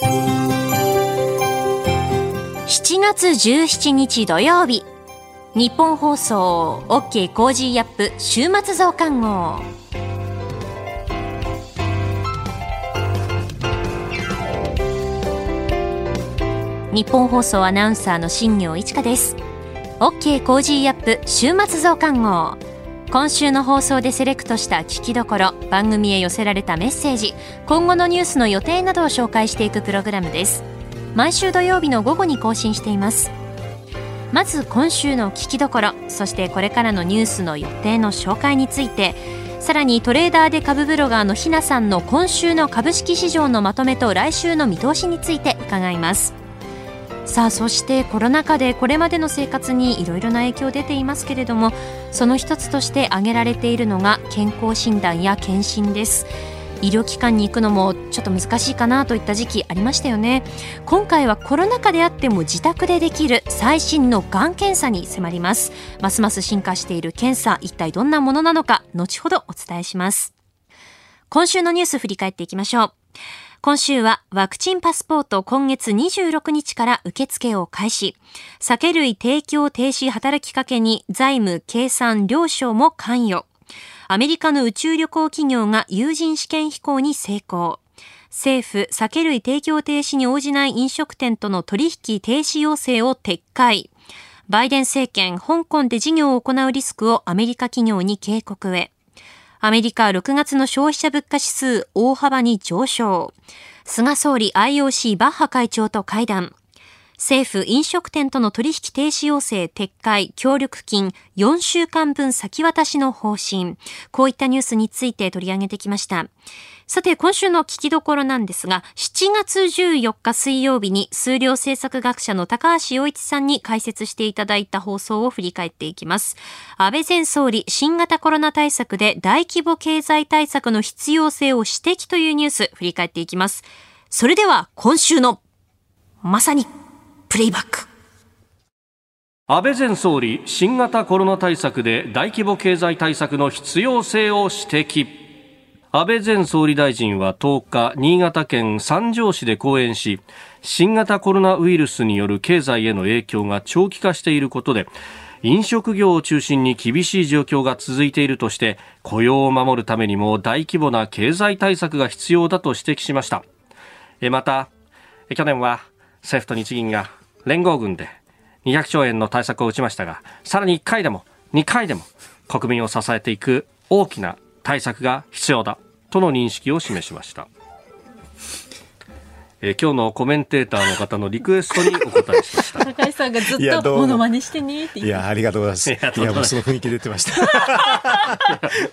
7月17日土曜日。ニッポン放送 OK Cozy up 週末増刊号。ニッポン放送アナウンサーの新行市佳です。OK Cozy up 週末増刊号。今週の放送でセレクトした聞きどころ番組へ寄せられたメッセージ今後のニュースの予定などを紹介していくプログラムです。毎週土曜日の午後に更新しています。まず今週の聞きどころそしてこれからのニュースの予定の紹介についてさらにトレーダーで株ブロガーのひなさんの今週の株式市場のまとめと来週の見通しについて伺います。さあそしてコロナ禍でこれまでの生活にいろいろな影響出ていますけれどもその一つとして挙げられているのが健康診断や検診です。医療機関に行くのもちょっと難しいかなといった時期ありましたよね。今回はコロナ禍であっても自宅でできる最新のがん検査に迫ります。ますます進化している検査一体どんなものなのか後ほどお伝えします。今週のニュース振り返っていきましょう。今週はワクチンパスポート今月26日から受付を開始。酒類提供停止働きかけに財務、計算、両省も関与。アメリカの宇宙旅行企業が有人試験飛行に成功。政府、酒類提供停止に応じない飲食店との取引停止要請を撤回。バイデン政権、香港で事業を行うリスクをアメリカ企業に警告へ。アメリカ6月の消費者物価指数大幅に上昇。菅総理 IOC バッハ会長と会談。政府飲食店との取引停止要請撤回、協力金4週間分先渡しの方針。こういったニュースについて取り上げてきました。さて、今週の聞きどころなんですが、7月14日水曜日に数量政策学者の高橋洋一さんに解説していただいた放送を振り返っていきます。安倍前総理、新型コロナ対策で大規模経済対策の必要性を指摘というニュース、振り返っていきます。それでは、今週の、まさに、プレイバック。安倍前総理、新型コロナ対策で大規模経済対策の必要性を指摘。安倍前総理大臣は10日、新潟県三条市で講演し、新型コロナウイルスによる経済への影響が長期化していることで、飲食業を中心に厳しい状況が続いているとして、雇用を守るためにも大規模な経済対策が必要だと指摘しました。また、去年は政府と日銀が連合軍で200兆円の対策を打ちましたが、さらに1回でも2回でも国民を支えていく大きな対策が必要だとの認識を示しました。えー、今日のコメンテーターの方のリクエストにお答えしました。高橋さんがずっとモノマネしてねっていや、ありがとうございます。いや、もうその雰囲気出てました。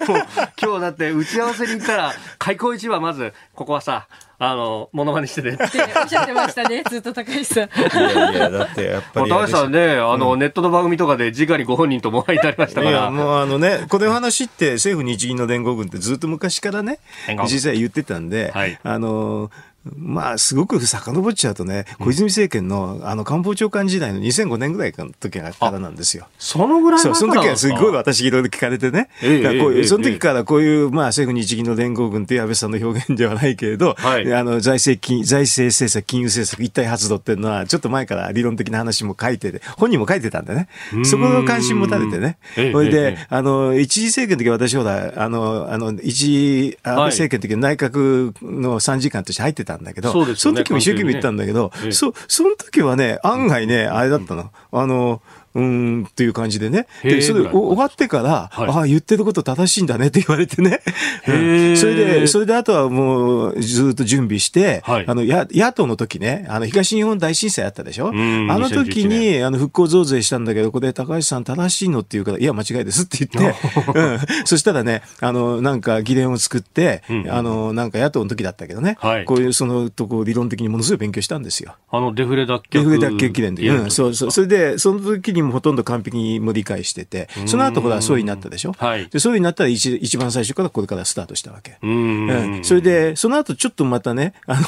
もう今日だって打ち合わせに行ったら、開口一番まず、ここはさ、あの、モノマネしてね。っておっしゃってましたね、ずっと高橋さん。いやいや、だってやっぱり。高橋さんね、あの、うん、ネットの番組とかで直にご本人ともお会いになりましたから。いや、もうあのね、この話って政府日銀の連合軍ってずっと昔からね、実際言ってたんで、はい、あの、まあ、すごく遡っちゃうとね、小泉政権のあの官房長官時代の2005年ぐらいの時からなんですよ。そのぐらいそう、その時はすごい私いろいろ聞かれてね。えー、こういう、その時からこういう、まあ、政府日銀の連合軍っていう安倍さんの表現ではないけれど、はい、あの財政金、財政政策、金融政策一体発動っていうのは、ちょっと前から理論的な話も書いてて、本人も書いてたんでね。そこの関心持たれてね。それで、あの、一次政権の時私ほら、あの、あの、一安倍政権の時内閣の参事官として入ってたんだけど、そ,、ね、その時も一生懸命言ったんだけど、ね、そ、その時はね、案外ね、あれだったの。あの、うんっていう感じでね。で、それ終わってから、はい、ああ、言ってること正しいんだねって言われてね。それで、それであとはもうずっと準備して、はい、あの、や、野党の時ね、あの、東日本大震災あったでしょ？あの時に、あの、復興増税したんだけど、これ高橋さん正しいのって言うから、いや、間違いですって言って、うん、そしたらね、あの、なんか議連を作って、うん、あの、なんか野党の時だったけどね、はい、こういうそのとこ理論的にものすごい勉強したんですよ。あの、デフレ脱却。デフレ脱却議連で。うん、そうそう。それで、その時にもほとんど完璧にも理解してて、その後ほら、総理になったでしょ？はい、で総理になったら一一番最初からこれからスタートしたわけ。うん、それで、その後ちょっとまたね、あ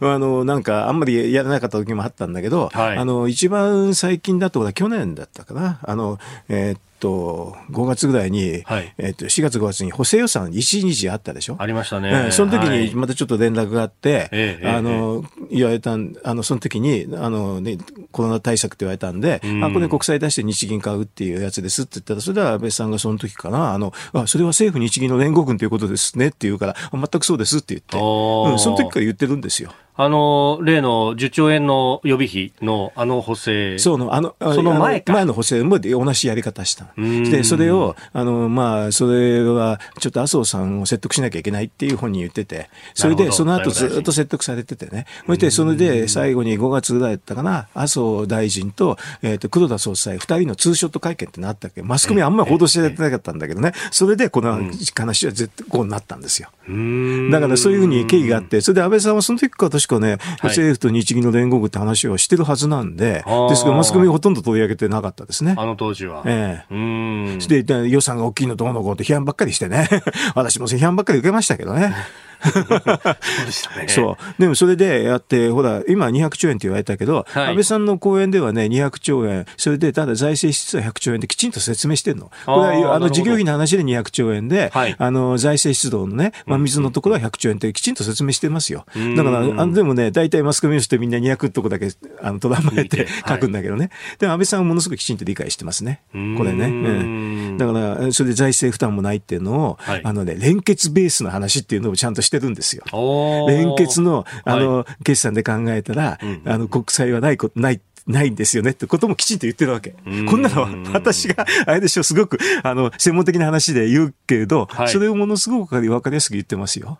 の、あの、なんか、あんまりやらなかった時もあったんだけど、はい、あの、一番最近だと、去年だったかな、あの、えー、っと、5月ぐらいに、はい、えっと、4月5月に補正予算1日あったでしょ？ありましたね。その時にまたちょっと連絡があって、はい、あの、言われたあの、その時に、あの、ね、コロナ対策って言われたんで、うん、あ、これ国債出して日銀買うっていうやつですって言ったら、それでは安倍さんがその時かな、あの、あ、それは政府日銀の連合軍ということですねって言うから、全くそうですって言って、うん、その時から言ってるんですよ。あの、例の10兆円の予備費のあの補正。そうの、あの、その前か。前の補正も同じやり方した。で、それを、あの、まあ、それは、ちょっと麻生さんを説得しなきゃいけないっていう本に言ってて、それで、その後ずっと説得されててね。そして、それで、最後に5月ぐらいだったかな、麻生大臣と、えっ、と、黒田総裁、二人のツーショット会見ってなったっけ？マスコミあんまり報道してなかったんだけどね。それで、この話は絶対こうなったんですよ。だから、そういうふうに経緯があって、それで安倍さんはその時から確かね、はい政府と日銀の連合軍って話をしてるはずなんで、ですけど、マスコミほとんど取り上げてなかったですね。あの当時は。ええうんで、予算が大きいのどうのこうって批判ばっかりしてね。私も批判ばっかり受けましたけどね。そうでしたね。そう。でもそれでやって、ほら、今200兆円って言われたけど、はい、安倍さんの講演ではね、200兆円、それでただ財政支出は100兆円できちんと説明してるの。これは、あの、事業費の話で200兆円で、はい、あの、財政出動のね、まあ、水のところは100兆円ってきちんと説明してますよ。だから、あでもね、大体マスコミの人みんな200のとこだけ、あの、とらまえて書くんだけどね。はい、でも安倍さんはものすごくきちんと理解してますね。これね。うん。だから、それで財政負担もないっていうのを、あのね、連結ベースの話っていうのをちゃんとしてるんですよ。連結の、あの、決算で考えたら、あの、国債はないこと、ないないんですよねってこともきちんと言ってるわけ。こんなのは私が、あれでしょ、すごく、あの、専門的な話で言うけれど、はい、それをものすごく分かりやすく言ってますよ。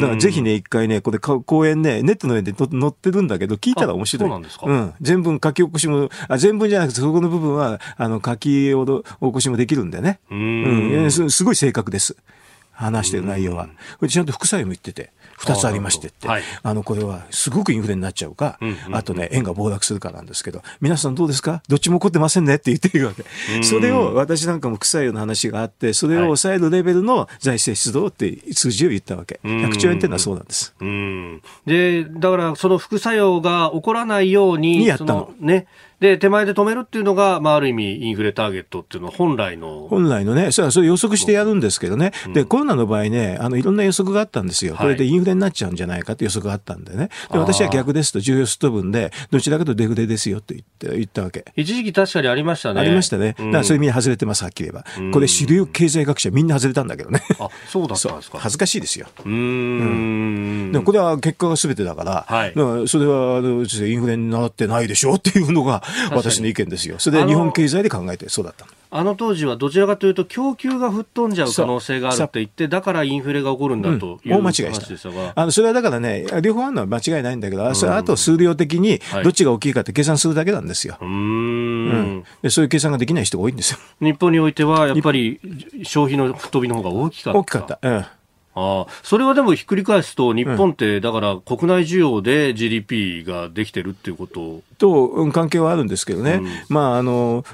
だからぜひね、一回ね、これ講演ね、ネットの上で載ってるんだけど、聞いたら面白い。そうなんですか？うん。全文書き起こしも、あ全文じゃなくて、そこの部分は、あの、書き起こしもできるんでね。うん,、うん。すごい正確です。話してる内容は。これちゃんと副作用も言ってて。2つありましてって、はい、あのこれはすごくインフレになっちゃうか、うんうん、あとね、円が暴落するかなんですけど、皆さんどうですか？どっちも起こってませんねって言っているわけ。それを私なんかも臭いような話があって、それを抑えるレベルの財政出動って数字を言ったわけ。100兆円っていうのはそうなんです。で、だからその副作用が起こらないように、にやったの。ね。で、手前で止めるっていうのが、まあ、ある意味、インフレターゲットっていうのは本来の。本来のね、それはそれ予測してやるんですけどね。うん、で、コロナの場合ね、あの、いろんな予測があったんですよ。これでインフレになっちゃうんじゃないかって予測があったんでね。で、私は逆ですと、重要スト分で、どちらかとデフレですよって言って、言ったわけ。一時期確かにありましたね。ありましたね。だからそういう意味で外れてます、はっきり言えば。これ、主流経済学者みんな外れたんだけどね。あ、そうだったんですか。恥ずかしいですよ。うん。でもこれは結果が全てだから、はい、だからそれは、インフレになってないでしょっていうのが、私の意見ですよ。それで日本経済で考えてそうだったあの当時はどちらかというと供給が吹っ飛んじゃう可能性があるって言ってだからインフレが起こるんだという、うん、大間違いした。あのそれはだからね両方あるのは間違いないんだけど、うん、それあと数量的にどっちが大きいかって計算するだけなんですよ、はい、うん、でそういう計算ができない人が多いんですよ。日本においてはやっぱり消費の吹っ飛びの方が大きかった。大きかった、うん。あそれはでもひっくり返すと、日本って、だから国内需要で GDP ができてるっていうことと関係はあるんですけどね、うん、まああの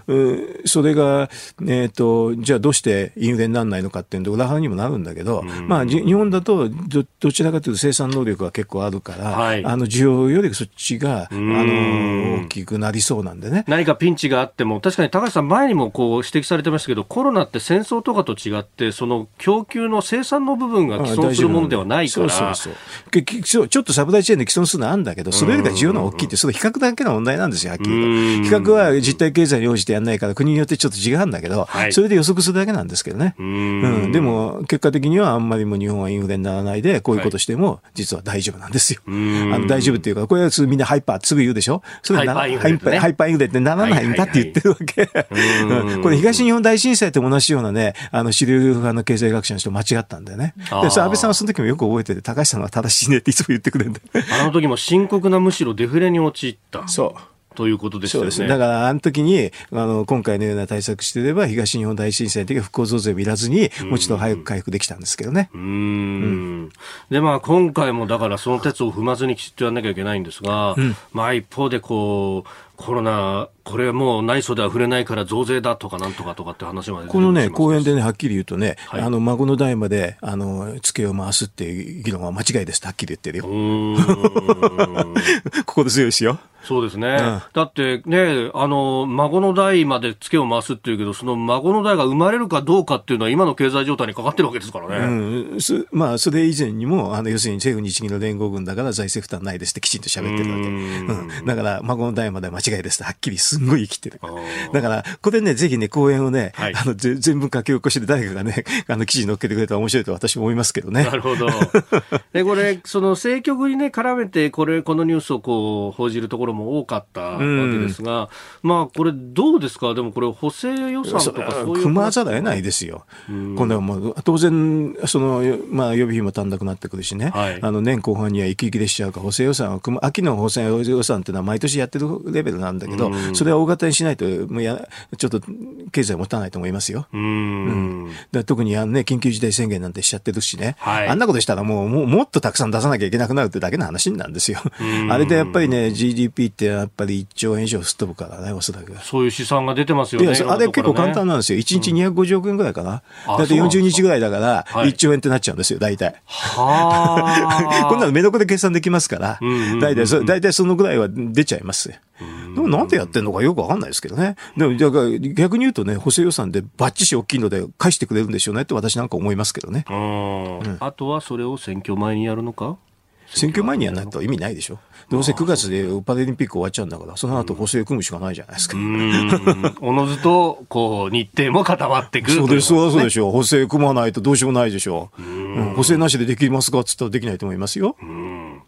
それが、えーと、じゃあどうしてインフレにならないのかっていうと裏腹にもなるんだけど、うん、まあ、日本だとどどちらかというと生産能力が結構あるから、はい、あの需要よりそっちが、あの大きくなりそうなんでね。何かピンチがあっても確かに高橋さん前にもこう指摘されてましたけどコロナって戦争とかと違ってその供給の生産の部分が既存するものではないから、そうそうそう。ちょっとサプライチェーンで既存するのあるんだけどそれよりか重要な大きいってその比較だけの問題なんですよ、はっきりと。比較は実体経済に応じてやんないから、国によってちょっと違うんだけど、はい、それで予測するだけなんですけどね。うん,、でも、結果的にはあんまりも日本はインフレにならないで、こういうことしても、実は大丈夫なんですよ。あの大丈夫っていうか、これはみんなハイパーすぐ言うでしょ？それハイパーインフレ、ね、ハイパーインフレってならないんだって言ってるわけ。これ東日本大震災と同じようなね、あの主流派の経済学者の人間違ったんだよね。で、それ安倍さんはその時もよく覚えてて、高橋さんは正しいねっていつも言ってくれるんだあの時も深刻なむしろデフレに陥った。そう。ということですよね。そうですだから、あの時に、あの、今回のような対策してれば、東日本大震災の時は復興増税を見らずに、もう一度早く回復できたんですけどね。うんうん、で、まあ、今回もだからその鉄を踏まずにきちっとやらなきゃいけないんですが、うん、まあ、一方でこう、コロナ、これもう内装では触れないから増税だとかなんとかとかって話までこのね、講演でね、はっきり言うとね、はい、あの、孫の代まで、あの、付けを回すっていう議論は間違いです。はっきり言ってるよ。ここで強いですよ。そうですね。うん、だってね、あの、孫の代まで付けを回すっていうけど、その孫の代が生まれるかどうかっていうのは今の経済状態にかかってるわけですからね。うん、まあ、それ以前にも、あの、要するに政府日銀の連合軍だから財政負担ないですってきちんと喋ってるわけ。うん、だから、孫の代までは間違いですはっきりすんごい生きてる。だから、これね、ぜひね、講演をね、はい、あの、全部書き起こしで誰かがね、あの、記事に載っけてくれたら面白いと私も思いますけどね。なるほど。で、これ、その政局にね、絡めて、これ、このニュースをこう、報じるところも多かったわけですが、まあ、これ、どうですか？でもこれ、補正予算とかそういう。組まざるを得ないですよ。今度はもう、当然、その、まあ、予備費も足んなくなってくるしね、はい、あの、年後半には息切れしちゃうか、補正予算を組む、秋の補正予算っていうのは毎年やってるレベルなんだけど、それは大型にしないと、もうや、ちょっと、経済持たないと思いますよ。うん、うん、特にあの、ね、緊急事態宣言なんてしちゃってるしね、はい、あんなことしたらもうもうもっとたくさん出さなきゃいけなくなるってだけの話なんですよ。あれでやっぱりね GDP ってやっぱり1兆円以上すっ飛ぶからねおそらくそういう試算が出てますよね。あれ結構簡単なんですよ。1日250億円ぐらいかな。うん、だって40日ぐらいだから1兆円ってなっちゃうんですよ大体。は こんなの目のこで計算できますから大体そ大体そのぐらいは出ちゃいます。でもなんでやってんのかよくわかんないですけどね。でも、逆に言うとね、補正予算でバッチシ大きいので返してくれるんでしょうねって私なんか思いますけどね。うん、あとはそれを選挙前にやるのか？選挙前にやらないと意味ないでしょ。どうせ9月でパラリンピック終わっちゃうんだから、その後補正組むしかないじゃないですか。おのずと、こう、日程も固まってくる、そうです、そうでしょう。補正組まないとどうしようもないでしょう。うん、補正なしでできますかっつったらできないと思いますよ。うん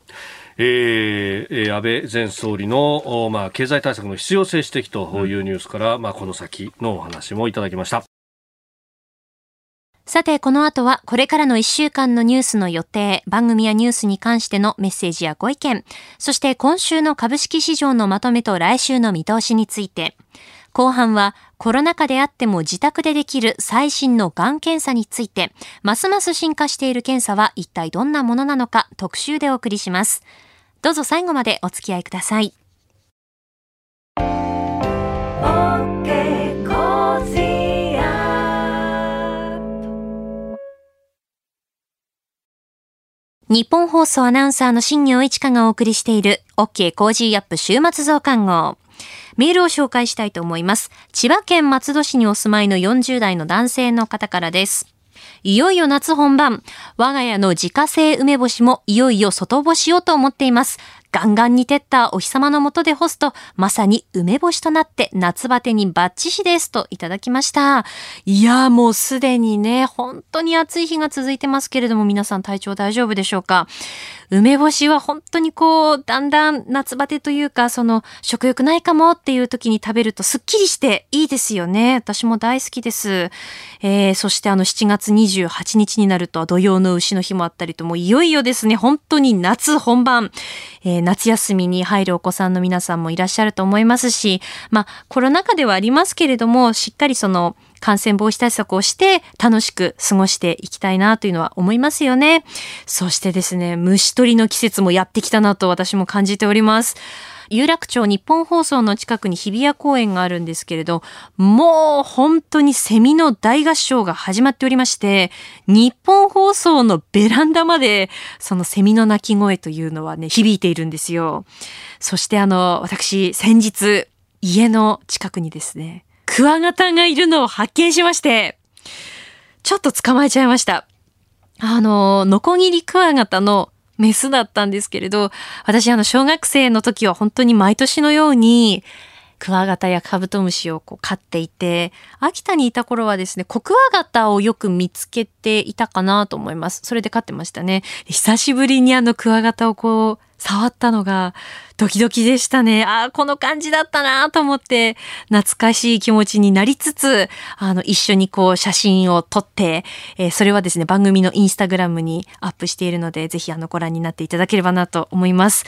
えー、安倍前総理の、まあ、経済対策の必要性指摘というニュースから、うん、まあ、この先のお話もいただきました。さて、この後はこれからの1週間のニュースの予定、番組やニュースに関してのメッセージやご意見、そして今週の株式市場のまとめと来週の見通しについて、後半はコロナ禍であっても自宅でできる最新のがん検査について、ますます進化している検査は一体どんなものなのか特集でお送りします。どうぞ最後までお付き合いください。ニッポン放送アナウンサーの新行市佳がお送りしている OK Cozy up 週末増刊号。メールを紹介したいと思います。千葉県松戸市にお住まいの40代の男性の方からです。いよいよ夏本番。我が家の自家製梅干しもいよいよ外干しをと思っています。ガンガンに照ったお日様の下で干すと、まさに梅干しとなって夏バテにバッチシですといただきました。いや、もうすでにね、本当に暑い日が続いてますけれども、皆さん体調大丈夫でしょうか？梅干しは本当にこう、だんだん夏バテというか、その食欲ないかもっていう時に食べるとすっきりしていいですよね。私も大好きです。えー、そしてあの7月28日になると土曜の牛の日もあったりと、もういよいよですね、本当に夏本番。えー、夏休みに入るお子さんの皆さんもいらっしゃると思いますし、まあコロナ禍ではありますけれども、しっかりその感染防止対策をして楽しく過ごしていきたいなというのは思いますよね。そしてですね、虫取りの季節もやってきたなと私も感じております。有楽町日本放送の近くに日比谷公園があるんですけれど、もう本当にセミの大合唱が始まっておりまして、日本放送のベランダまでそのセミの鳴き声というのはね、響いているんですよ。そしてあの、私先日家の近くにですね、クワガタがいるのを発見しまして、ちょっと捕まえちゃいました。あの、ノコギリクワガタのメスだったんですけれど、私あの小学生の時は本当に毎年のように、クワガタやカブトムシをこう飼っていて、秋田にいた頃はですね、コクワガタをよく見つけていたかなと思います。それで飼ってましたね。久しぶりにあのクワガタをこう、触ったのがドキドキでしたね。ああ、この感じだったなと思って懐かしい気持ちになりつつ、あの、一緒にこう写真を撮って、えー、それはですね、番組のインスタグラムにアップしているので、ぜひあのご覧になっていただければなと思います。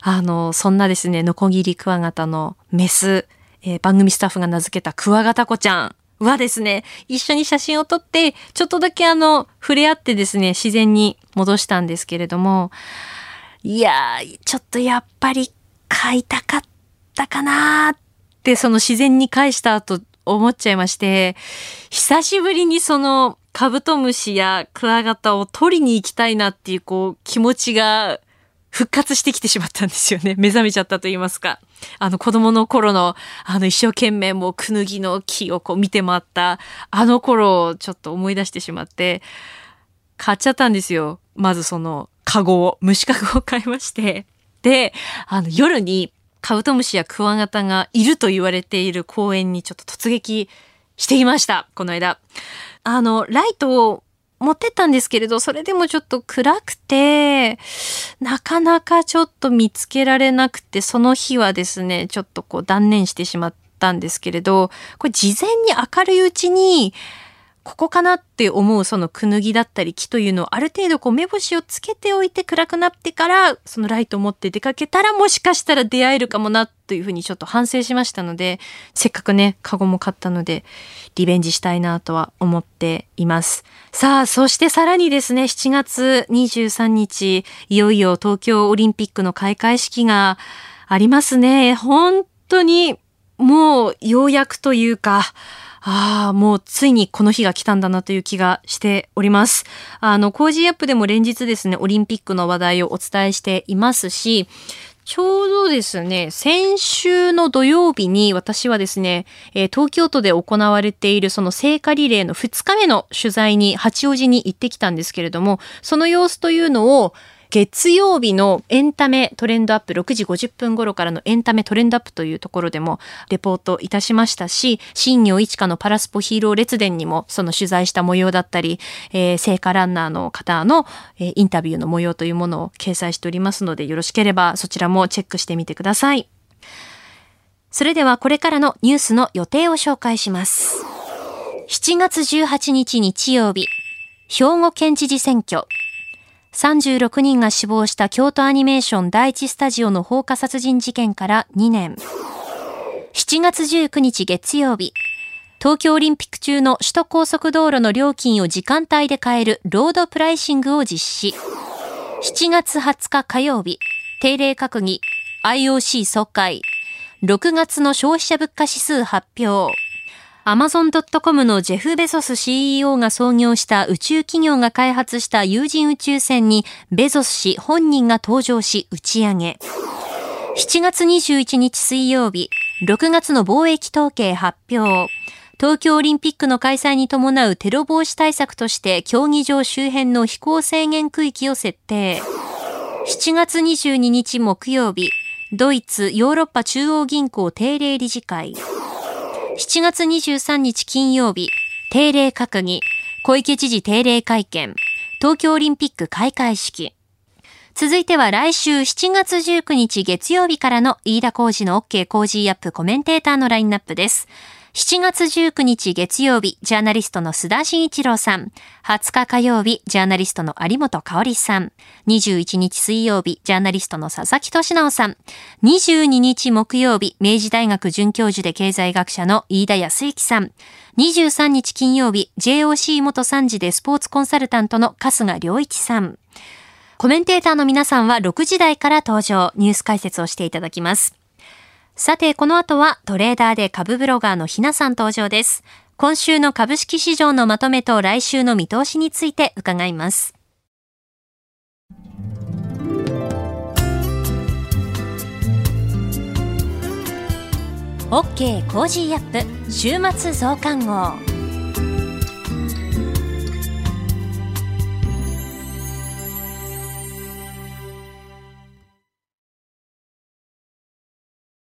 あの、そんなですね、ノコギリクワガタのメス、えー、番組スタッフが名付けたクワガタ子ちゃんはですね、一緒に写真を撮って、ちょっとだけあの、触れ合ってですね、自然に戻したんですけれども、いやー、ちょっとやっぱり買いたかったかなーってその自然に返した後思っちゃいまして、久しぶりにそのカブトムシやクワガタを取りに行きたいなっていうこう気持ちが復活してきてしまったんですよね。目覚めちゃったと言いますか。あの子供の頃の、あの一生懸命もうくぬぎの木をこう見て回った、あの頃をちょっと思い出してしまって、買っちゃったんですよ。まずその、カゴを、虫カゴを買いまして。で、あの夜にカブトムシやクワガタがいると言われている公園にちょっと突撃してきました。この間。あの、ライトを持ってったんですけれど、それでもちょっと暗くて、なかなかちょっと見つけられなくて、その日はですね、ちょっとこう断念してしまったんですけれど、これ事前に明るいうちに、ここかなって思うそのくぬぎだったり木というのをある程度こう目星をつけておいて暗くなってからそのライトを持って出かけたらもしかしたら出会えるかもなというふうにちょっと反省しましたのでせっかくねカゴも買ったのでリベンジしたいなとは思っています。さあそしてさらにですね7月23日いよいよ東京オリンピックの開会式がありますね。本当にもうようやくというかああ、もうついにこの日が来たんだなという気がしております。あの、 Cozy up でも連日ですね、オリンピックの話題をお伝えしていますし、ちょうどですね、先週の土曜日に私はですね、東京都で行われているその聖火リレーの2日目の取材に八王子に行ってきたんですけれども、その様子というのを月曜日のエンタメトレンドアップ6時50分頃からのエンタメトレンドアップというところでもレポートいたしましたし、新業一華のパラスポヒーロー列伝にもその取材した模様だったり、えー、聖火ランナーの方の、えー、インタビューの模様というものを掲載しておりますので、よろしければそちらもチェックしてみてください。それではこれからのニュースの予定を紹介します。7月18日日曜日、兵庫県知事選挙、36人が死亡した京都アニメーション第一スタジオの放火殺人事件から2年。7月19日月曜日、東京オリンピック中の首都高速道路の料金を時間帯で変えるロードプライシングを実施。7月20日火曜日、定例閣議、IOC 総会、6月の消費者物価指数発表。アマゾン .com のジェフ・ベソス CEO が創業した宇宙企業が開発した有人宇宙船にベゾス氏本人が登場し打ち上げ。7月21日水曜日、6月の貿易統計発表。東京オリンピックの開催に伴うテロ防止対策として競技場周辺の飛行制限区域を設定。7月22日木曜日、ドイツヨーロッパ中央銀行定例理事会。7月23日金曜日、定例閣議、小池知事定例会見、東京オリンピック開会式。続いては来週7月19日月曜日からの飯田工事の OK 工事アップコメンテーターのラインナップです。7月19日月曜日、ジャーナリストの須田慎一郎さん。20日火曜日、ジャーナリストの有本香里さん。21日水曜日、ジャーナリストの佐々木俊直さん。22日木曜日、明治大学准教授で経済学者の飯田康之さん。23日金曜日、JOC 元参事でスポーツコンサルタントの春日良一さん。コメンテーターの皆さんは6時台から登場、ニュース解説をしていただきます。さて、この後はトレーダーで株ブロガーのひなさん登場です。今週の株式市場のまとめと来週の見通しについて伺います。OK コージーアップ週末増刊号。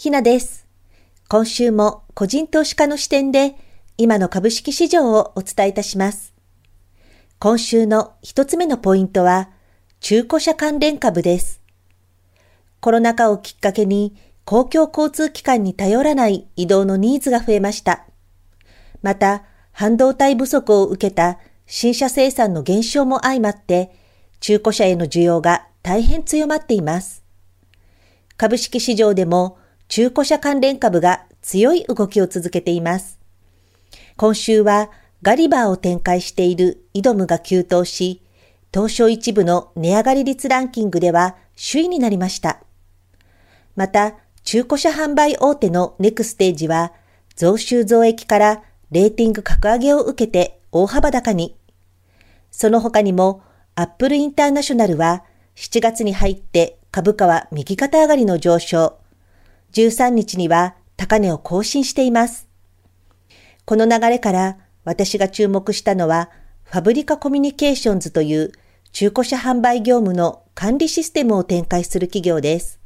ひなです今週も個人投資家の視点で今の株式市場をお伝えいたします今週の一つ目のポイントは中古車関連株ですコロナ禍をきっかけに公共交通機関に頼らない移動のニーズが増えました。また、半導体不足を受けた新車生産の減少も相まって、中古車への需要が大変強まっています。株式市場でも中古車関連株が強い動きを続けています。今週はガリバーを展開しているイドムが急騰し、東証一部の値上がり率ランキングでは首位になりました。また、中古車販売大手のネクステージは、増収増益からレーティング格上げを受けて大幅高に。その他にも、アップルインターナショナルは7月に入って株価は右肩上がりの上昇。13日には高値を更新しています。この流れから私が注目したのは、ファブリカコミュニケーションズという中古車販売業務の管理システムを展開する企業です。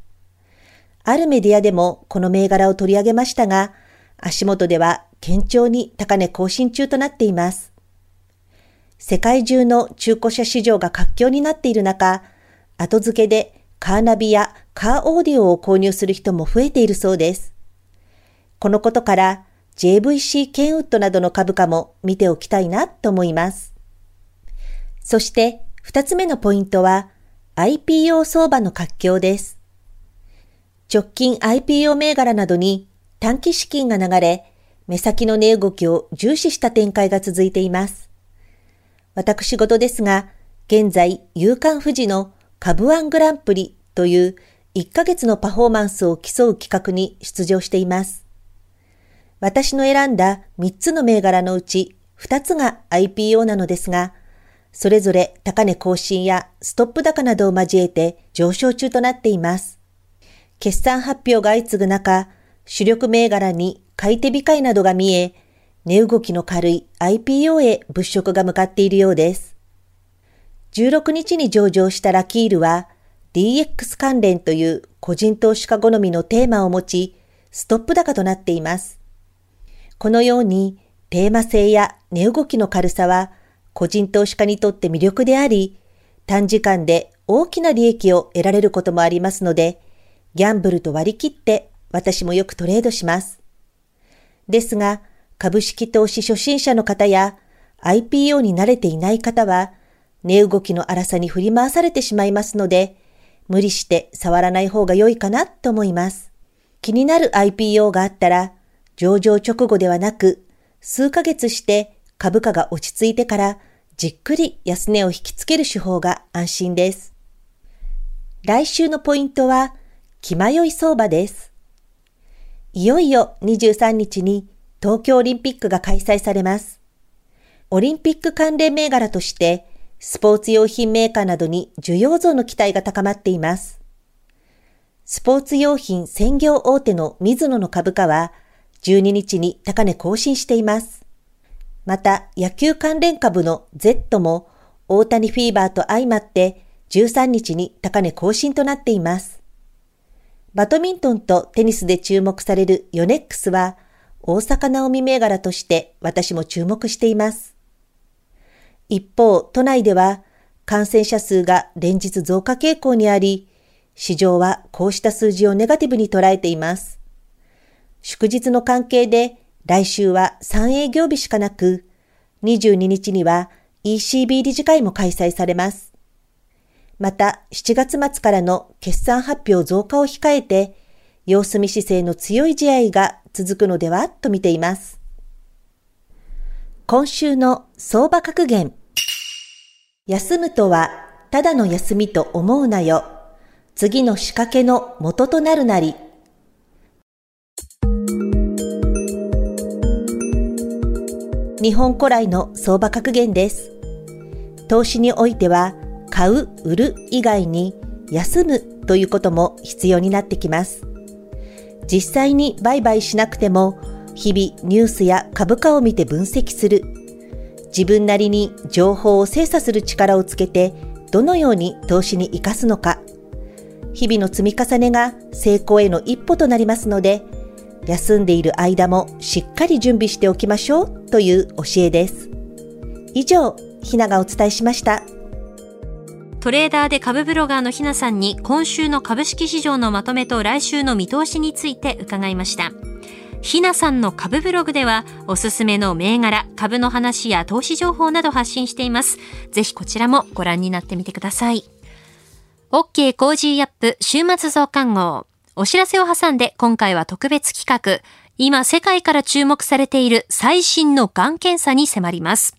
あるメディアでもこの銘柄を取り上げましたが、足元では堅調に高値更新中となっています。世界中の中古車市場が活況になっている中、後付けでカーナビやカーオーディオを購入する人も増えているそうです。このことから JVC ケンウッドなどの株価も見ておきたいなと思います。そして二つ目のポイントは IPO 相場の活況です。直近 IPO 銘柄などに短期資金が流れ、目先の値動きを重視した展開が続いています。私事ですが、現在、夕刊富士の株ワングランプリという1ヶ月のパフォーマンスを競う企画に出場しています。私の選んだ3つの銘柄のうち2つが IPO なのですが、それぞれ高値更新やストップ高などを交えて上昇中となっています。決算発表が相次ぐ中、主力銘柄に買い手控えなどが見え、値動きの軽い IPO へ物色が向かっているようです。16日に上場したラキールは DX 関連という個人投資家好みのテーマを持ち、ストップ高となっています。このようにテーマ性や値動きの軽さは個人投資家にとって魅力であり、短時間で大きな利益を得られることもありますので、ギャンブルと割り切って私もよくトレードします。ですが、株式投資初心者の方や IPO に慣れていない方は、値動きの荒さに振り回されてしまいますので、無理して触らない方が良いかなと思います。気になる IPO があったら、上場直後ではなく、数ヶ月して株価が落ち着いてからじっくり安値を引きつける手法が安心です。来週のポイントは、気迷い相場です。いよいよ23日に東京オリンピックが開催されます。オリンピック関連銘柄として、スポーツ用品メーカーなどに需要増の期待が高まっています。スポーツ用品専業大手のミズノの株価は12日に高値更新しています。また野球関連株の Z も大谷フィーバーと相まって13日に高値更新となっています。バドミントンとテニスで注目されるヨネックスは、大阪直美銘柄として私も注目しています。一方、都内では感染者数が連日増加傾向にあり、市場はこうした数字をネガティブに捉えています。祝日の関係で来週は3営業日しかなく、22日には ECB 理事会も開催されます。また7月末からの決算発表増加を控えて、様子見姿勢の強い試合が続くのではと見ています。今週の相場格言。休むとは、ただの休みと思うなよ。次の仕掛けの元となるなり。日本古来の相場格言です。投資においては、買う、売る以外に休むということも必要になってきます。実際に売買しなくても日々ニュースや株価を見て分析する。自分なりに情報を精査する力をつけてどのように投資に活かすのか、日々の積み重ねが成功への一歩となりますので、休んでいる間もしっかり準備しておきましょうという教えです。以上、ひながお伝えしました。トレーダーで株ブロガーのひなさんに今週の株式市場のまとめと来週の見通しについて伺いました。ひなさんの株ブログではおすすめの銘柄、株の話や投資情報など発信しています。ぜひこちらもご覧になってみてください。OK Cozy up 週末増刊号。お知らせを挟んで今回は特別企画、今世界から注目されている最新のがん検査に迫ります。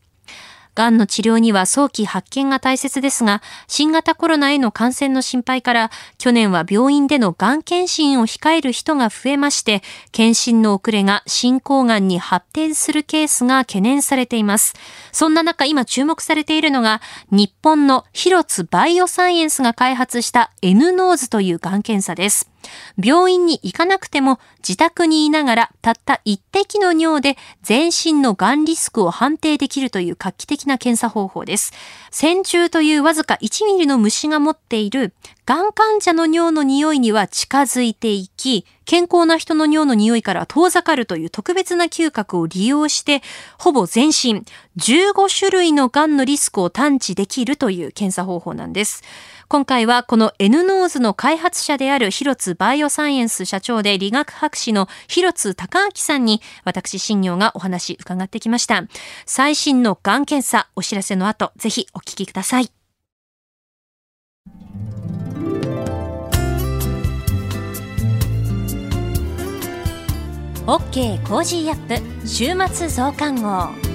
がんの治療には早期発見が大切ですが、新型コロナへの感染の心配から、去年は病院でのがん検診を控える人が増えまして、検診の遅れが進行がんに発展するケースが懸念されています。そんな中、今注目されているのが、日本の広津バイオサイエンスが開発した N ノーズというがん検査です。病院に行かなくても自宅にいながらたった一滴の尿で全身のがんリスクを判定できるという画期的な検査方法です。線虫というわずか1ミリの虫が持っているがん患者の尿の匂いには近づいていき、健康な人の尿の匂いから遠ざかるという特別な嗅覚を利用して、ほぼ全身15種類のがんのリスクを探知できるという検査方法なんです。今回はこの N ノーズの開発者である広津バイオサイエンス社長で理学博士の広津崇亮さんに私新行がお話伺ってきました。最新のがん検査お知らせの後ぜひお聞きください。OK コージーアップ週末増刊号。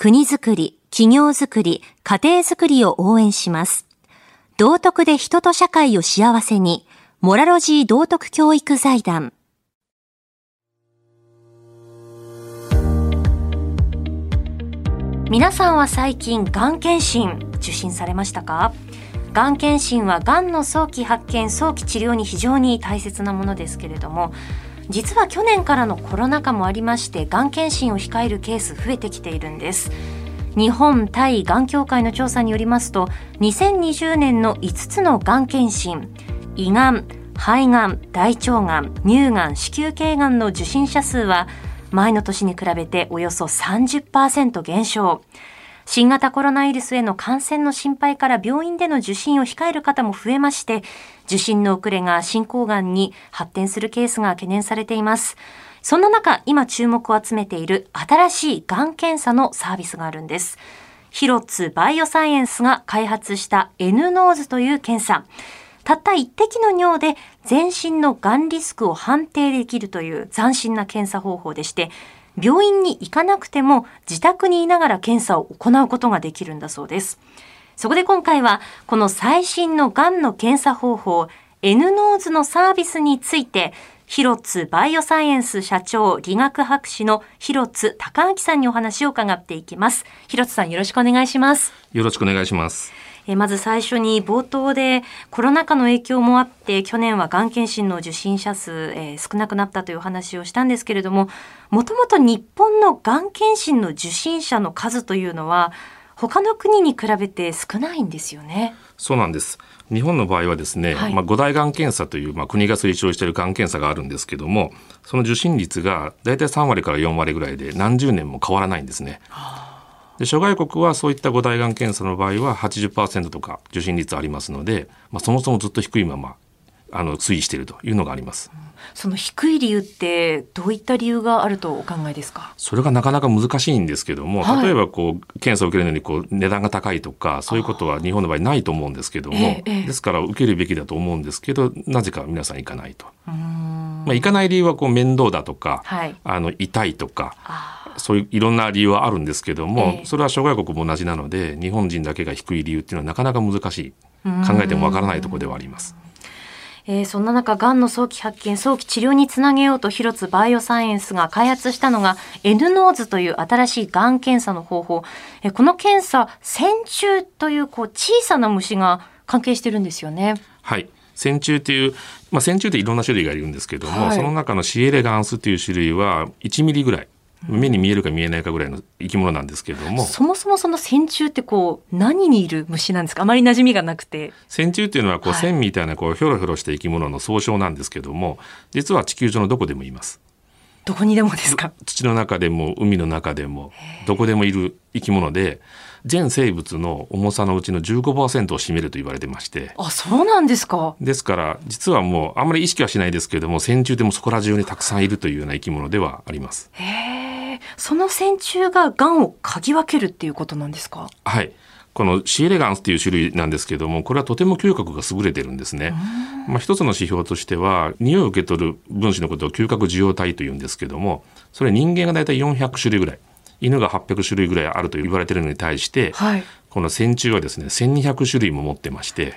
国づくり、企業づくり、家庭づくりを応援します。道徳で人と社会を幸せに、モラロジー道徳教育財団。皆さんは最近、がん検診受診されましたか？がん検診はがんの早期発見、早期治療に非常に大切なものですけれども、実は去年からのコロナ禍もありましてがん検診を控えるケース増えてきているんです。日本対がん協会の調査によりますと2020年の5つのがん検診胃がん肺がん大腸がん乳がん子宮頸がんの受診者数は前の年に比べておよそ30%減少。新型コロナウイルスへの感染の心配から病院での受診を控える方も増えまして、受診の遅れが進行がんに発展するケースが懸念されています。そんな中、今注目を集めている新しいがん検査のサービスがあるんです。広津バイオサイエンスが開発した N ノーズという検査。たった一滴の尿で全身のがんリスクを判定できるという斬新な検査方法でして、病院に行かなくても自宅にいながら検査を行うことができるんだそうです。そこで今回はこの最新のがんの検査方法 N ノーズのサービスについて広津バイオサイエンス社長理学博士の広津崇亮さんにお話を伺っていきます。広津さんよろしくお願いします。よろしくお願いします。えまず最初に冒頭でコロナ禍の影響もあって去年はがん検診の受診者数、えー、少なくなったという話をしたんですけれどももともと日本のがん検診の受診者の数というのは他の国に比べて少ないんですよね。そうなんです。日本の場合はですね、はい、まあ、五大がん検査という、まあ、国が推奨しているがん検査があるんですけどもその受診率が大体3割から4割ぐらいで何十年も変わらないんですね。はあで諸外国はそういった五大がん検査の場合は80%とか受診率ありますので、まあ、そもそもずっと低いままあの推移しているというのがあります。その低い理由ってどういった理由があるとお考えですか？それがなかなか難しいんですけども、はい、例えばこう検査を受けるのにこう値段が高いとかそういうことは日本の場合ないと思うんですけども、ええ、ですから受けるべきだと思うんですけどなぜか皆さん行かないと。まあ、行かない理由はこう面倒だとか、はい、あの痛いとかそういういろんな理由はあるんですけども、え、それは諸外国も同じなので日本人だけが低い理由っていうのはなかなか難しい考えてもわからないところではあります。えー、そんな中、がんの早期発見、早期治療につなげようと、広津バイオサイエンスが開発したのが、N ノーズという新しいがん検査の方法。えー、この検査、線虫というこう小さな虫が関係してるんですよね。はい。線虫っていう、まあ、線虫っていろんな種類がいるんですけども、はい、その中の C. elegans っていう種類は1ミリぐらい目に見えるか見えないかぐらいの生き物なんですけれども。そもそもその線虫ってこう何にいる虫なんですか？あまり馴染みがなくて。線虫っていうのはこう、線みたいなこうひょろひょろした生き物の総称なんですけども実は地球上のどこでもいますどこにでもですか？土の中でも海の中でもどこでもいる生き物で全生物の重さのうちの15%を占めると言われてまして。あそうなんですか。ですから実はもうあんまり意識はしないですけれども線虫でもそこら中にたくさんいるというような生き物ではあります。へえ。その線虫ががんを嗅ぎ分けるっていうことなんですか？はいこのシエレガンスっていう種類なんですけどもこれはとても嗅覚が優れてるんですね。まあ、一つの指標としては匂いを受け取る分子のことを嗅覚受容体というんですけどもそれ人間が大体400種類ぐらい犬が800種類ぐらいあると言われているのに対して、はい、この線虫はですね1200種類も持ってまして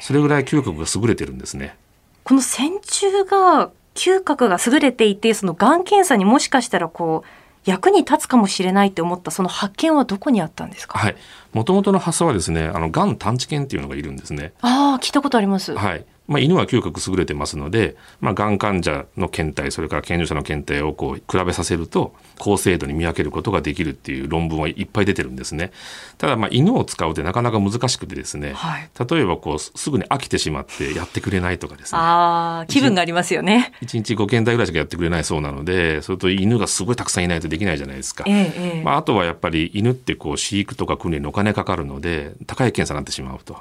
それぐらい嗅覚が優れてるんですね。この線虫が嗅覚が優れていてそのがん検査にもしかしたらこう役に立つかもしれないって思ったその発見はどこにあったんですか？はい、もともとの発想はですね、あのがん探知犬っていうのがいるんですね。ああ、聞いたことあります。はい。まあ、犬は嗅覚優れてますので、まあ、がん患者の検体それから健常者の検体をこう比べさせると高精度に見分けることができるっていう論文はいっぱい出てるんですね。ただまあ犬を使うってなかなか難しくてですね、はい、例えばこうすぐに飽きてしまってやってくれないとかですね。あ気分がありますよね。1日5検体ぐらいしかやってくれないそうなのでそれと犬がすごいたくさんいないとできないじゃないですか。ええ、まあ、あとはやっぱり犬ってこう飼育とか訓練にお金かかるので高い検査になってしまうと。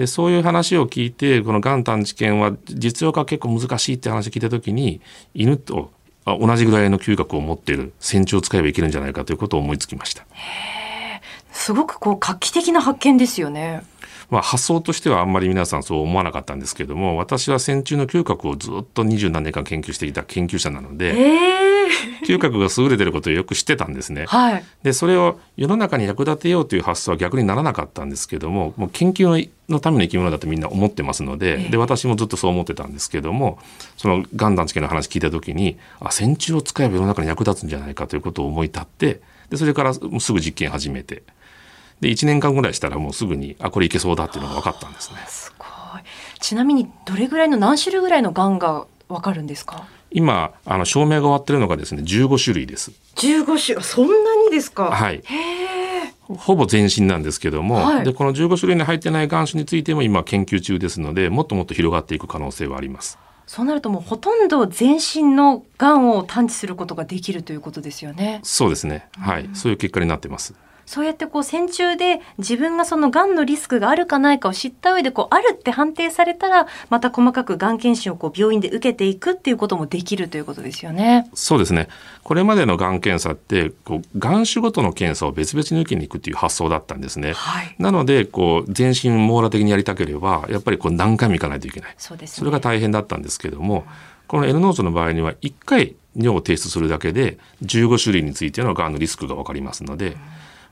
でそういう話を聞いてこのがん探知犬は実用化結構難しいって話を聞いた時に犬と同じぐらいの嗅覚を持っている線虫を使えばいけるんじゃないかということを思いつきました。すごくこう画期的な発見ですよね。まあ、発想としてはあんまり皆さんそう思わなかったんですけども私は線虫の嗅覚をずっと二十何年間研究してきた研究者なので、えー、嗅覚が優れてることをよく知ってたんですね。はい、でそれを世の中に役立てようという発想は逆にならなかったんですけどももう研究のための生き物だとみんな思ってますのでえー、で私もずっとそう思ってたんですけどもそのガンダンチケの話聞いた時にあ線虫を使えば世の中に役立つんじゃないかということを思い立ってでそれからすぐ実験始めて。で1年間ぐらいしたらもうすぐにあこれいけそうだっていうのが分かったんですね。すごいちなみにどれぐらいの何種類ぐらいのがんが分かるんですか？今あの証明が終わってるのがですね15種類です。15種そんなにですか？はい。ほぼ全身なんですけども、はい、でこの15種類に入ってないがん種についても今研究中ですのでもっともっと広がっていく可能性はあります。そうなるともうほとんど全身のがんを探知することができるということですよね。そうですね。はい、うん、そういう結果になってます。そうやってこう線虫で自分がそのがんのリスクがあるかないかを知った上でこうあるって判定されたらまた細かくがん検診をこう病院で受けていくっていうこともできるということですよね。そうですね。これまでのがん検査ってこうがん種ごとの検査を別々に受けに行くっていう発想だったんですね。はい、なのでこう全身網羅的にやりたければやっぱりこう何回も行かないといけない。そうです、ね、それが大変だったんですけども、この N ノートの場合には1回尿を提出するだけで15種類についてのがんのリスクが分かりますので。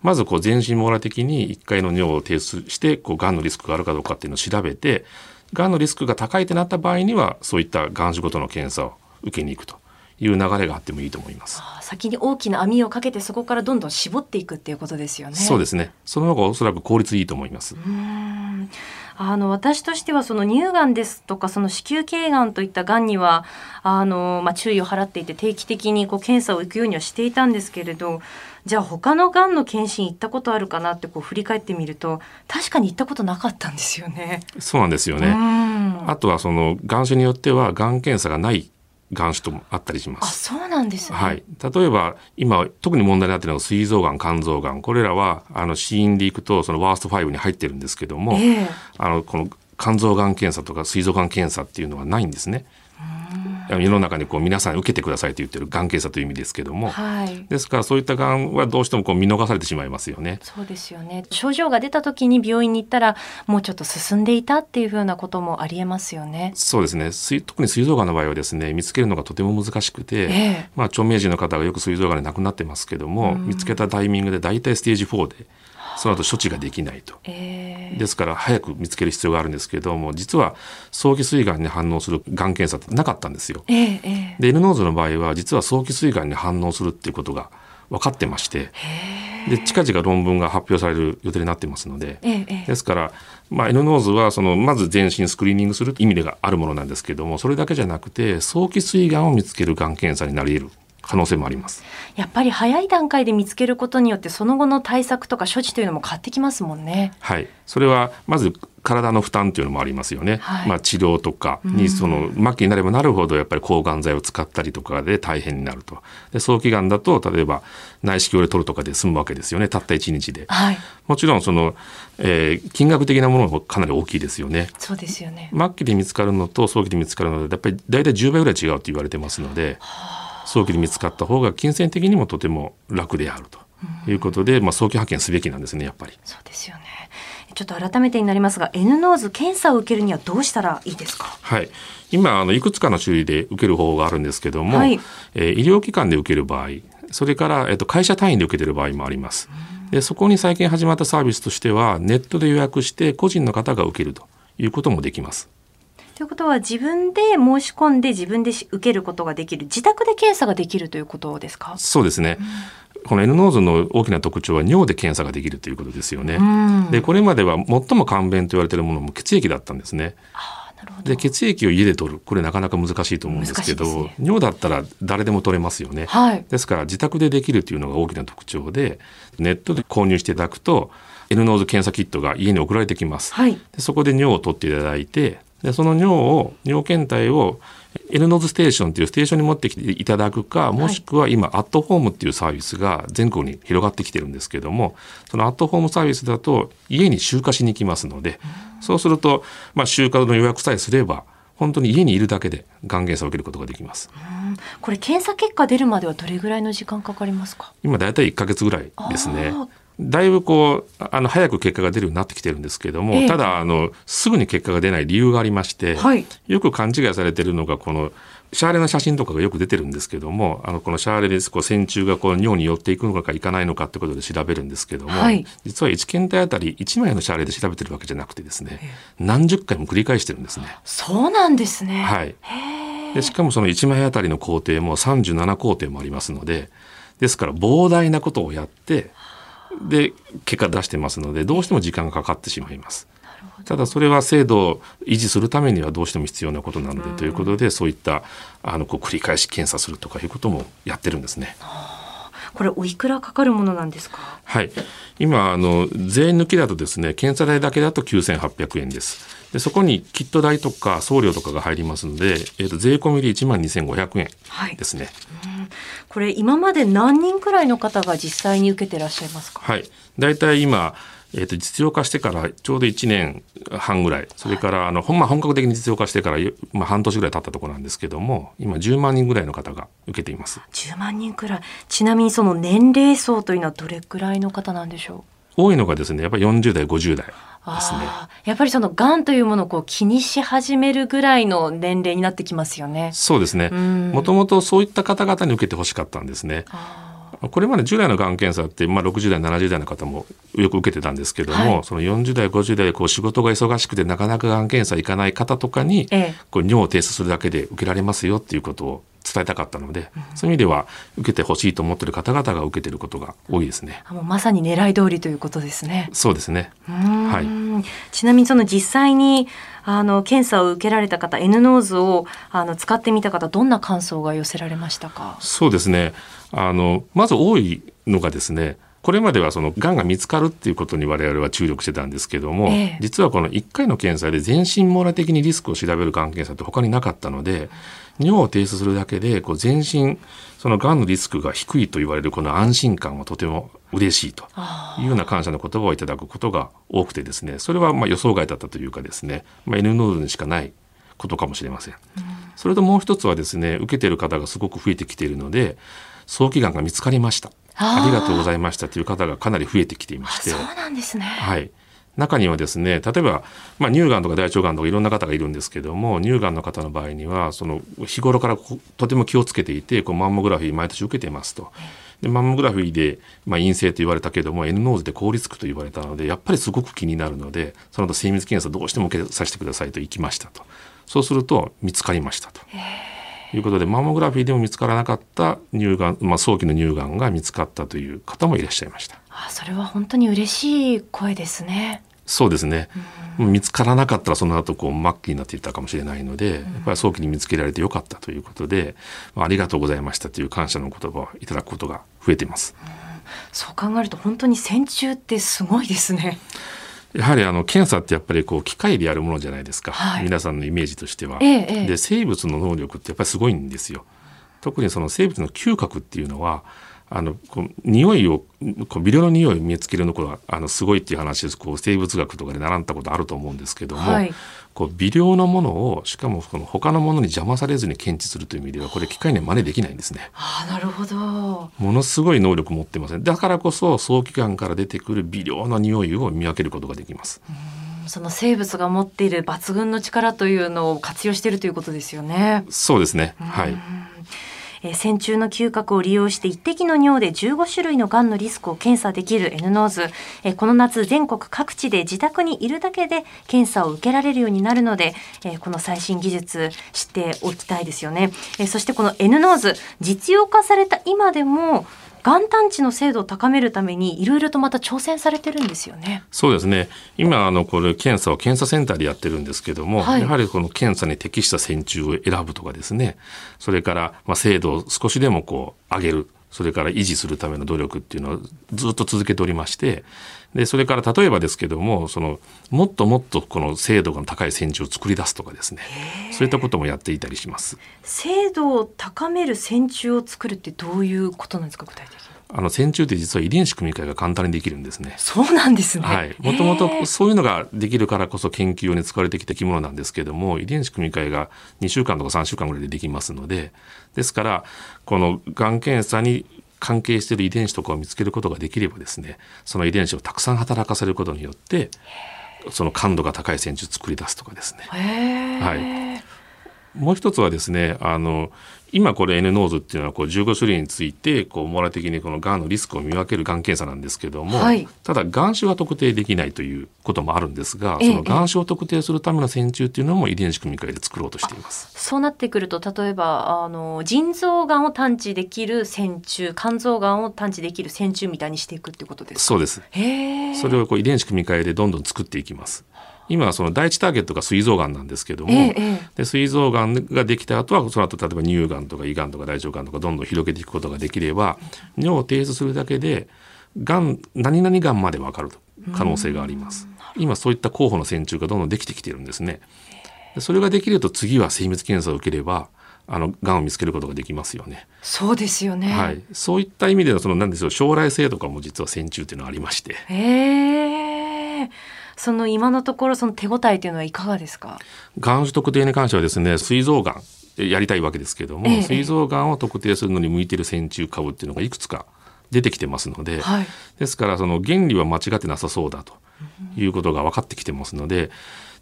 うんまずこう全身網羅的に1回の尿を提出してこうがんのリスクがあるかどうかっていうのを調べてがんのリスクが高いってなった場合にはそういったがん種ごとの検査を受けに行くという流れがあってもいいと思います。先に大きな網をかけてそこからどんどん絞っていくっていうことですよね。そうですね。その方がおそらく効率いいと思います。あの私としてはその乳がんですとかその子宮頸がんといったがんにはあのまあ、注意を払っていて定期的にこう検査を行くようにはしていたんですけれどじゃあ他のがんの検診行ったことあるかなってこう振り返ってみると確かに行ったことなかったんですよね。そうなんですよね。あとはそのがん種によってはがん検査がないがん種ともあったりします。あ、そうなんです、ね、はい。例えば今特に問題になっているのは膵臓がん、肝臓がん、これらはあの死因でいくとそのワースト5に入ってるんですけども、えー、あのこの肝臓がん検査とか膵臓がん検査っていうのはないんですね。世の中にこう皆さん受けてくださいと言ってるがん検査という意味ですけども、はい、ですからそういったがんはどうしてもこう見逃されてしまいますよね。そうですよね。症状が出た時に病院に行ったらもうちょっと進んでいたっていうふうなこともありえますよね。そうですね。特に膵臓がんの場合はですね見つけるのがとても難しくて、えー、まあ、著名人の方がよく膵臓がんで亡くなってますけども、見つけたタイミングで大体ステージ4でその後処置ができないと、えー、ですから早く見つける必要があるんですけども実は早期膵がんに反応するがん検査ってなかったんですよ。えー、で N ノーズの場合は実は早期膵がんに反応するっていうことが分かってましてで近々論文が発表される予定になってますので、ですから、まあ、N ノーズはそのまず全身スクリーニングする意味があるものなんですけどもそれだけじゃなくて早期膵がんを見つけるがん検査になり得る可能性もあります。やっぱり早い段階で見つけることによってその後の対策とか処置というのも変わってきますもんね。はい。それはまず体の負担というのもありますよね、はい、まあ、治療とかにその末期になればなるほどやっぱり抗がん剤を使ったりとかで大変になると。で早期がんだと例えば内視鏡で取るとかで済むわけですよね。たった1日で、はい、もちろんその、えー、金額的なものもかなり大きいですよね。そうですよね。末期で見つかるのと早期で見つかるのでやっぱり大体10倍ぐらい違うと言われてますので。はあ早期に見つかった方が金銭的にもとても楽であると。いうことで、まあ、早期発見すべきなんですねやっぱり。そうですよね。ちょっと改めてになりますが N ノーズ検査を受けるにはどうしたらいいですか？はい。今あのいくつかの種類で受ける方法があるんですけども、はい、えー、医療機関で受ける場合それから、えーと、会社単位で受けてる場合もあります。でそこに最近始まったサービスとしてはネットで予約して個人の方が受けるということもできます。ということは自分で申し込んで自分で受けることができる。自宅で検査ができるということですか？そうですね、うん、この N ノーズの大きな特徴は尿で検査ができるということですよね、うん、でこれまでは最も簡便と言われているものも血液だったんですね。で血液を家で取る。これなかなか難しいと思うんですけど、ね、尿だったら誰でも取れますよね、はい、ですから自宅でできるというのが大きな特徴でネットで購入していただくと N ノーズ検査キットが家に送られてきます、はい、でそこで尿を取っていただいてでその尿を尿検体を N ノーズステーションというステーションに持ってきていただくかもしくは今、アットホームっていうサービスが全国に広がってきてるんですけどもそのアットホームサービスだと家に集荷しに行きますので、そうすると、まあ、集荷の予約さえすれば本当に家にいるだけでがん検査を受けることができます。これ検査結果出るまではどれぐらいの時間かかりますか？今だいたい1ヶ月ぐらいですね。だいぶこうあの早く結果が出るようになってきてるんですけれども、えー、ただあのすぐに結果が出ない理由がありまして、はい、よく勘違いされてるのがこのシャーレの写真とかがよく出てるんですけどもあのこのシャーレでこう線虫がこう尿に寄っていくのかいかないのかってことで調べるんですけども、はい、実は1検体あたり1枚のシャーレで調べてるわけじゃなくてですね、えー、何十回も繰り返してるんですね。そうなんですね、はい、でしかもその1枚あたりの工程も37工程もありますのでですから膨大なことをやってで結果出してますのでどうしても時間がかかってしまいます。ただそれは制度を維持するためにはどうしても必要なことなのでということでそういったあのこう繰り返し検査するとかいうこともやってるんですね。これおいくらかかるものなんですか？はい、今あの税抜きだとですね検査代だけだと9800円です。でそこにキット代とか送料とかが入りますので、えー、と税込みで1万2500円ですね、はい、これ今まで何人くらいの方が実際に受けてらっしゃいますか？はい。大体今えー、と実用化してからちょうど1年半ぐらい。それからあの、まあ、本格的に実用化してから、まあ、半年ぐらい経ったところなんですけども今10万人ぐらいの方が受けています。10万人くらい。ちなみにその年齢層というのはどれくらいの方なんでしょう？多いのがですねやっぱり40代50代ですね。やっぱりそのがんというものをこう気にし始めるぐらいの年齢になってきますよね。そうですね。もともとそういった方々に受けてほしかったんですね。これまで従来のがん検査って、まあ、60代70代の方もよく受けてたんですけども、はい、その40代50代でこう仕事が忙しくてなかなかがん検査行かない方とかに、ええ、こう尿を提出するだけで受けられますよっていうことを伝えたかったので、うん、そういう意味では受けてほしいと思っている方々が受けていることが多いですね。もうまさに狙い通りということですね。そうですね。はい。ちなみにその実際にあの検査を受けられた方 N ノーズをあの使ってみた方どんな感想が寄せられましたか？そうですね。あのまず多いのがですね。これまではそのがんが見つかるっていうことに我々は注力してたんですけども、ええ、実はこの1回の検査で全身網羅的にリスクを調べるがん検査って他になかったので尿を提出するだけでこう全身そのがんのリスクが低いと言われるこの安心感はとても嬉しいというような感謝の言葉をいただくことが多くてですね。それはまあ予想外だったというかですね、まあ、N ノードにしかないことかもしれません、うん、それともう一つはですね受けている方がすごく増えてきているので早期がんが見つかりました。ありがとうございましたという方がかなり増えてきていまして。そうなんですね。はい中にはですね例えば、まあ、乳がんとか大腸がんとかいろんな方がいるんですけども乳がんの方の場合にはその日頃からとても気をつけていてこうマンモグラフィー毎年受けていますと。でマンモグラフィーで、まあ、陰性と言われたけども N ノーズで高リスクと言われたのでやっぱりすごく気になるのでその後精密検査どうしても受けさせてくださいと行きましたと。そうすると見つかりましたと。いうことでマンモグラフィーでも見つからなかった乳がん、まあ、早期の乳がんが見つかったという方もいらっしゃいました。あそれは本当に嬉しい声ですねそうですね、うん、見つからなかったらその後こう末期になっていたかもしれないので、やっぱり早期に見つけられてよかったということで、まあ、ありがとうございましたという感謝の言葉をいただくことが増えています、うん、そう考えると本当に線虫ってすごいですね。やはりあの検査ってやっぱりこう機械でやるものじゃないですか、はい、皆さんのイメージとしては。ええ、で生物の能力ってやっぱりすごいんですよ。特にその生物の嗅覚っていうのはあのこう匂いをこう微量の匂いを見つけるのはあのすごいっていう話ですこう生物学とかで習ったことあると思うんですけども、はい、こう微量のものをしかもこの他のものに邪魔されずに検知するという意味ではこれ機械には真似できないんですね。あなるほどものすごい能力持ってますねだからこそ早期がんから出てくる微量な匂いを見分けることができます。その生物が持っている抜群の力というのを活用しているということですよね。そうですね。はい。えー、線虫の嗅覚を利用して1滴の尿で15種類のがんのリスクを検査できる N-NOSE、えー、この夏全国各地で自宅にいるだけで検査を受けられるようになるので、えー、この最新技術知っておきたいですよね、え、そしてこの N ノーズ実用化された今でもがん探知の精度を高めるためにいろいろとまた挑戦されてるんですよね。そうですね。今あのこれ検査を検査センターでやってるんですけども、はい、やはりこの検査に適した線虫を選ぶとかですね、それからまあ精度を少しでもこう上げる。それから維持するための努力っていうのをずっと続けておりまして、で、それから例えばですけども、その、もっともっとこの精度が高い線虫を作り出すとかですね、そういったこともやっていたりします。精度を高める線虫を作るってどういうことなんですか、具体的に。あの線虫って実は遺伝子組み換えが簡単にできるんですね。そうなんですね。はい。もともとそういうのができるからこそ研究に使われてきた生き物なんですけども、遺伝子組み換えが2週間とか3週間ぐらいでできますので、ですから、このがん検査に関係している遺伝子とかを見つけることができればですね、その遺伝子をたくさん働かせることによって、その感度が高い線虫を作り出すとかですね。はい。もう一つはですね、あの、今これ N ノーズっていうのはこう15種類についてこう網羅的にこのがんのリスクを見分けるがん検査なんですけども、はい、ただがん種は特定できないということもあるんですが、そのがん種を特定するための線虫っていうのも遺伝子組み換えで作ろうとしています。そうなってくると例えばあの腎臓がんを探知できる線虫肝臓がんを探知できる線虫みたいにしていくってことですか？そうです。それをこう遺伝子組み換えでどんどん作っていきます今はその第一ターゲットが膵臓がんなんですけども、ええ、で膵臓がんができた後はその後例えば乳がんとか胃がんとか大腸がんとかどんどん広げていくことができれば尿を提出するだけでがん何々がんまで分かる可能性があります。今そういった候補の線虫がどんどんできてきてるんですね。それができると次は精密検査を受ければあのがんを見つけることができますよね。そうですよね。はい、そういった意味でのそのなんですよ将来性とかも実は線虫っていうのはありまして。へえ。その今のところその手応えというのはいかがですか？がん種特定に関してはですね膵臓がんやりたいわけですけども、ええ、膵臓がんを特定するのに向いている線虫株っていうのがいくつか出てきてますので、はい、ですからその原理は間違ってなさそうだということが分かってきてますので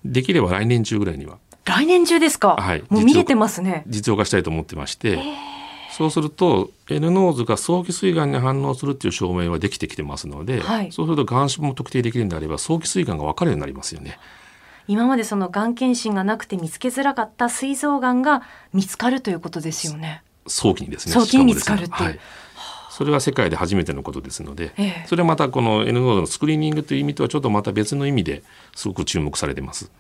できれば来年中ぐらいには。来年中ですか、はい、もう見れてますね。実用化したいと思ってまして、えーそうすると N ノーズが早期膵がんに反応するっていう証明はできてきてますので、はい、そうするとがん種も特定できるんであれば早期膵がんが分かるようになりますよね。今までそのがん検診がなくて見つけづらかった膵臓がんが見つかるということですよね。早期にですね。早期に見つかるっていう。はいそれは世界で初めてのことですので、ええ、それはまたこの N ノードのスクリーニングという意味とはちょっとまた別の意味ですごく注目されてます。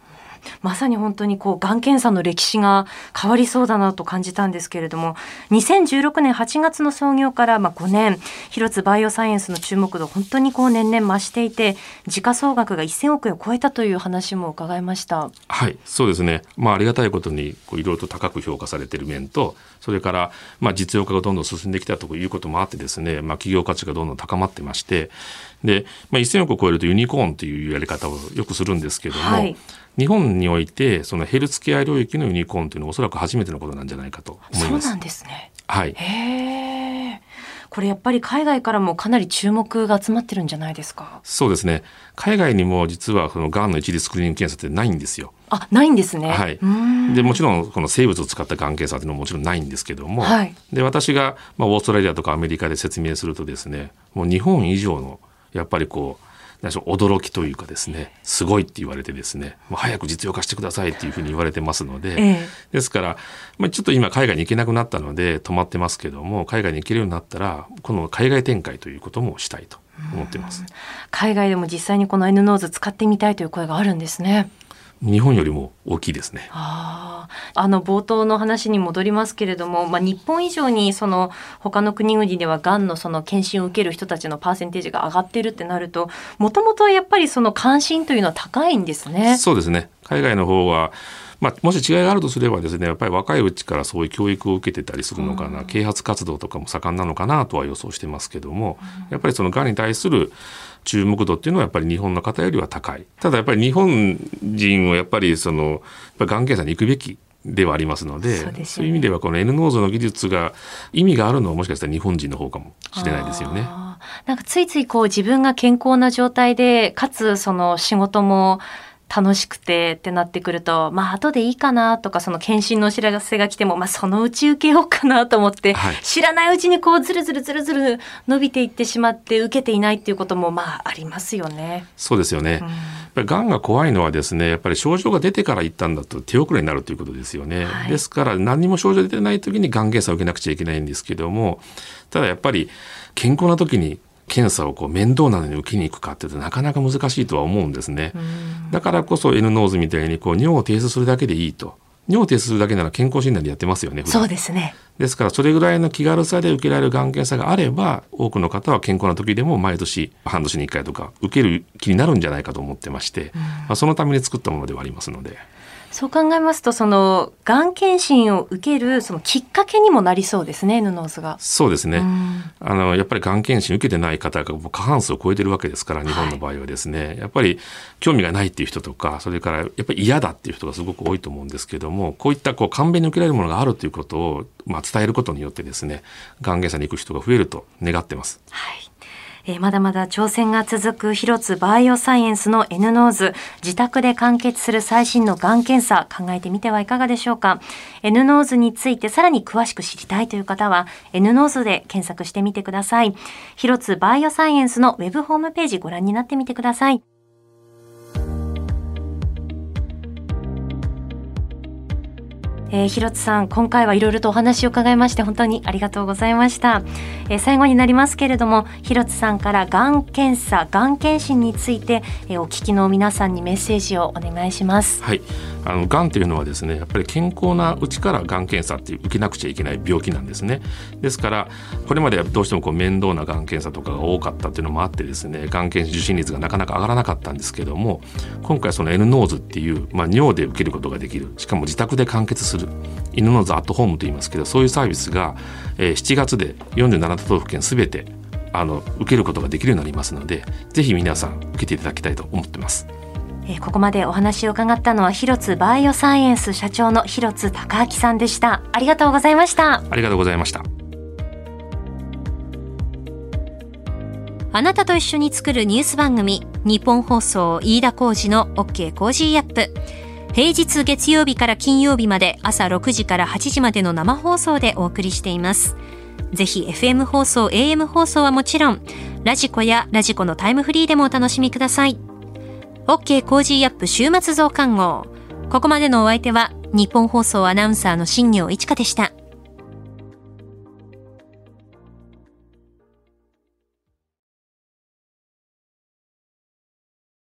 まさに本当にこうがん検査の歴史が変わりそうだなと感じたんですけれども2016年8月の創業からまあ5年広津バイオサイエンスの注目度本当にこう年々増していて時価総額が1000億円を超えたという話も伺いました。はいそうですね。まあありがたいことにいろいろと高く評価されている面とそれから、まあ、実用化がどんどん進んできたということもあってですね、まあ、企業価値がどんどん高まってまして、で、まあ、1000億を超えるとユニコーンというやり方をよくするんですけども、はい、日本においてそのヘルツケア領域のユニコーンというのはおそらく初めてのことなんじゃないかと思います。そうなんですね。はい。これやっぱり海外からもかなり注目が集まってるんじゃないですか？そうですね。海外にも実はそのがんの一律スクリーニング検査ってないんですよ。あ、ないんですね。はい。でもちろんこの生物を使ったがん検査っていうのももちろんないんですけども、はい、で私がまあオーストラリアとかアメリカで説明するとですね、もう日本以上のやっぱりこう驚きというかですねすごいって言われてですねもう早く実用化してくださいっていうふうに言われてますので、ええ、ですから、まあ、ちょっと今海外に行けなくなったので止まってますけども海外に行けるようになったらこの海外展開ということもしたいと思ってます。海外でも実際にこの N ノーズ使ってみたいという声があるんですね。日本よりも大きいですね。ああの冒頭の話に戻りますけれども、まあ、日本以上にその他の国々ではがんのその検診を受ける人たちのパーセンテージが上がっているってなるともともとやっぱりその関心というのは高いんですね。そうですね海外の方はまあ、もし違いがあるとすればですねやっぱり若いうちからそういう教育を受けてたりするのかな、うん、啓発活動とかも盛んなのかなとは予想してますけども、うん、やっぱりそのがんに対する注目度っていうのはやっぱり日本の方よりは高い。ただやっぱり日本人をやっぱりその、やっぱがん検査に行くべきではありますのでそう、ね,、いう意味ではこの N ノーズの技術が意味があるのはもしかしたら日本人の方かもしれないですよね。なんかついついこう自分が健康な状態でかつその仕事も楽しくてってなってくると、まあ後でいいかなとか、その検診のお知らせが来ても、まあそのうち受けようかなと思って、はい、知らないうちにこうずるずるずるずる伸びていってしまって受けていないっていうこともまあありますよね。そうですよね。うんがんが怖いのはですねやっぱり症状が出てから行ったんだと手遅れになるということですよね、はい、ですから何も症状出てない時にがん検査を受けなくちゃいけないんですけどもただやっぱり健康な時に検査をこう面倒なのに受けに行くかっていうとなかなか難しいとは思うんですね。だからこそ N ノーズみたいにこう尿を提出するだけでいいと。尿を提出するだけなら健康診断でやってますよね。そうですね。ですからそれぐらいの気軽さで受けられるがん検査があれば多くの方は健康な時でも毎年半年に1回とか受ける気になるんじゃないかと思ってまして、まあ、そのために作ったものではありますので。そう考えますと、その、がん検診を受ける、そのきっかけにもなりそうですね、ヌノーズが。そうですね。あの、やっぱりがん検診受けてない方が過半数を超えてるわけですから、日本の場合はですね、はい、やっぱり興味がないっていう人とか、それからやっぱり嫌だっていう人がすごく多いと思うんですけども、こういったこう、簡便に受けられるものがあるということを、まあ、伝えることによってですね、がん検査に行く人が増えると願ってます。はい。えー、まだまだ挑戦が続く広津バイオサイエンスの N-NOSE、自宅で完結する最新のがん検査、考えてみてはいかがでしょうか。N ノーズについてさらに詳しく知りたいという方は、N ノーズで検索してみてください。広津バイオサイエンスのウェブホームページご覧になってみてください。えー、広津さん、今回はいろいろとお話を伺いまして本当にありがとうございました。えー、最後になりますけれども、広津さんからがん検査、がん検診について、えー、お聞きの皆さんにメッセージをお願いします。はい。あの、がんというのはですね、やっぱり健康なうちからがん検査って受けなくちゃいけない病気なんですね。ですから、これまでどうしてもこう面倒ながん検査とかが多かったっていうのもあってですね、がん検診受診率がなかなか上がらなかったんですけども、今回その N ノーズっていう、まあ、尿で受けることができる、しかも自宅で完結する、N-NOSE アットホームと言いますけどそういうサービスが、えー、7月で47都道府県すべてあの受けることができるようになりますのでぜひ皆さん受けていただきたいと思ってます。えここまでお話を伺ったのは広津バイオサイエンス社長の広津崇亮さんでした。ありがとうございました。ありがとうございました。あなたと一緒に作るニュース番組ニッポン放送飯田浩司の OK! Cozy up!平日月曜日から金曜日まで朝6時から8時までの生放送でお送りしています。ぜひ FM 放送、AM 放送はもちろん、 radiko や radiko のタイムフリーでもお楽しみください。OK コージーアップ週末増刊号。ここまでのお相手は、ニッポン放送アナウンサーの新行市佳でした。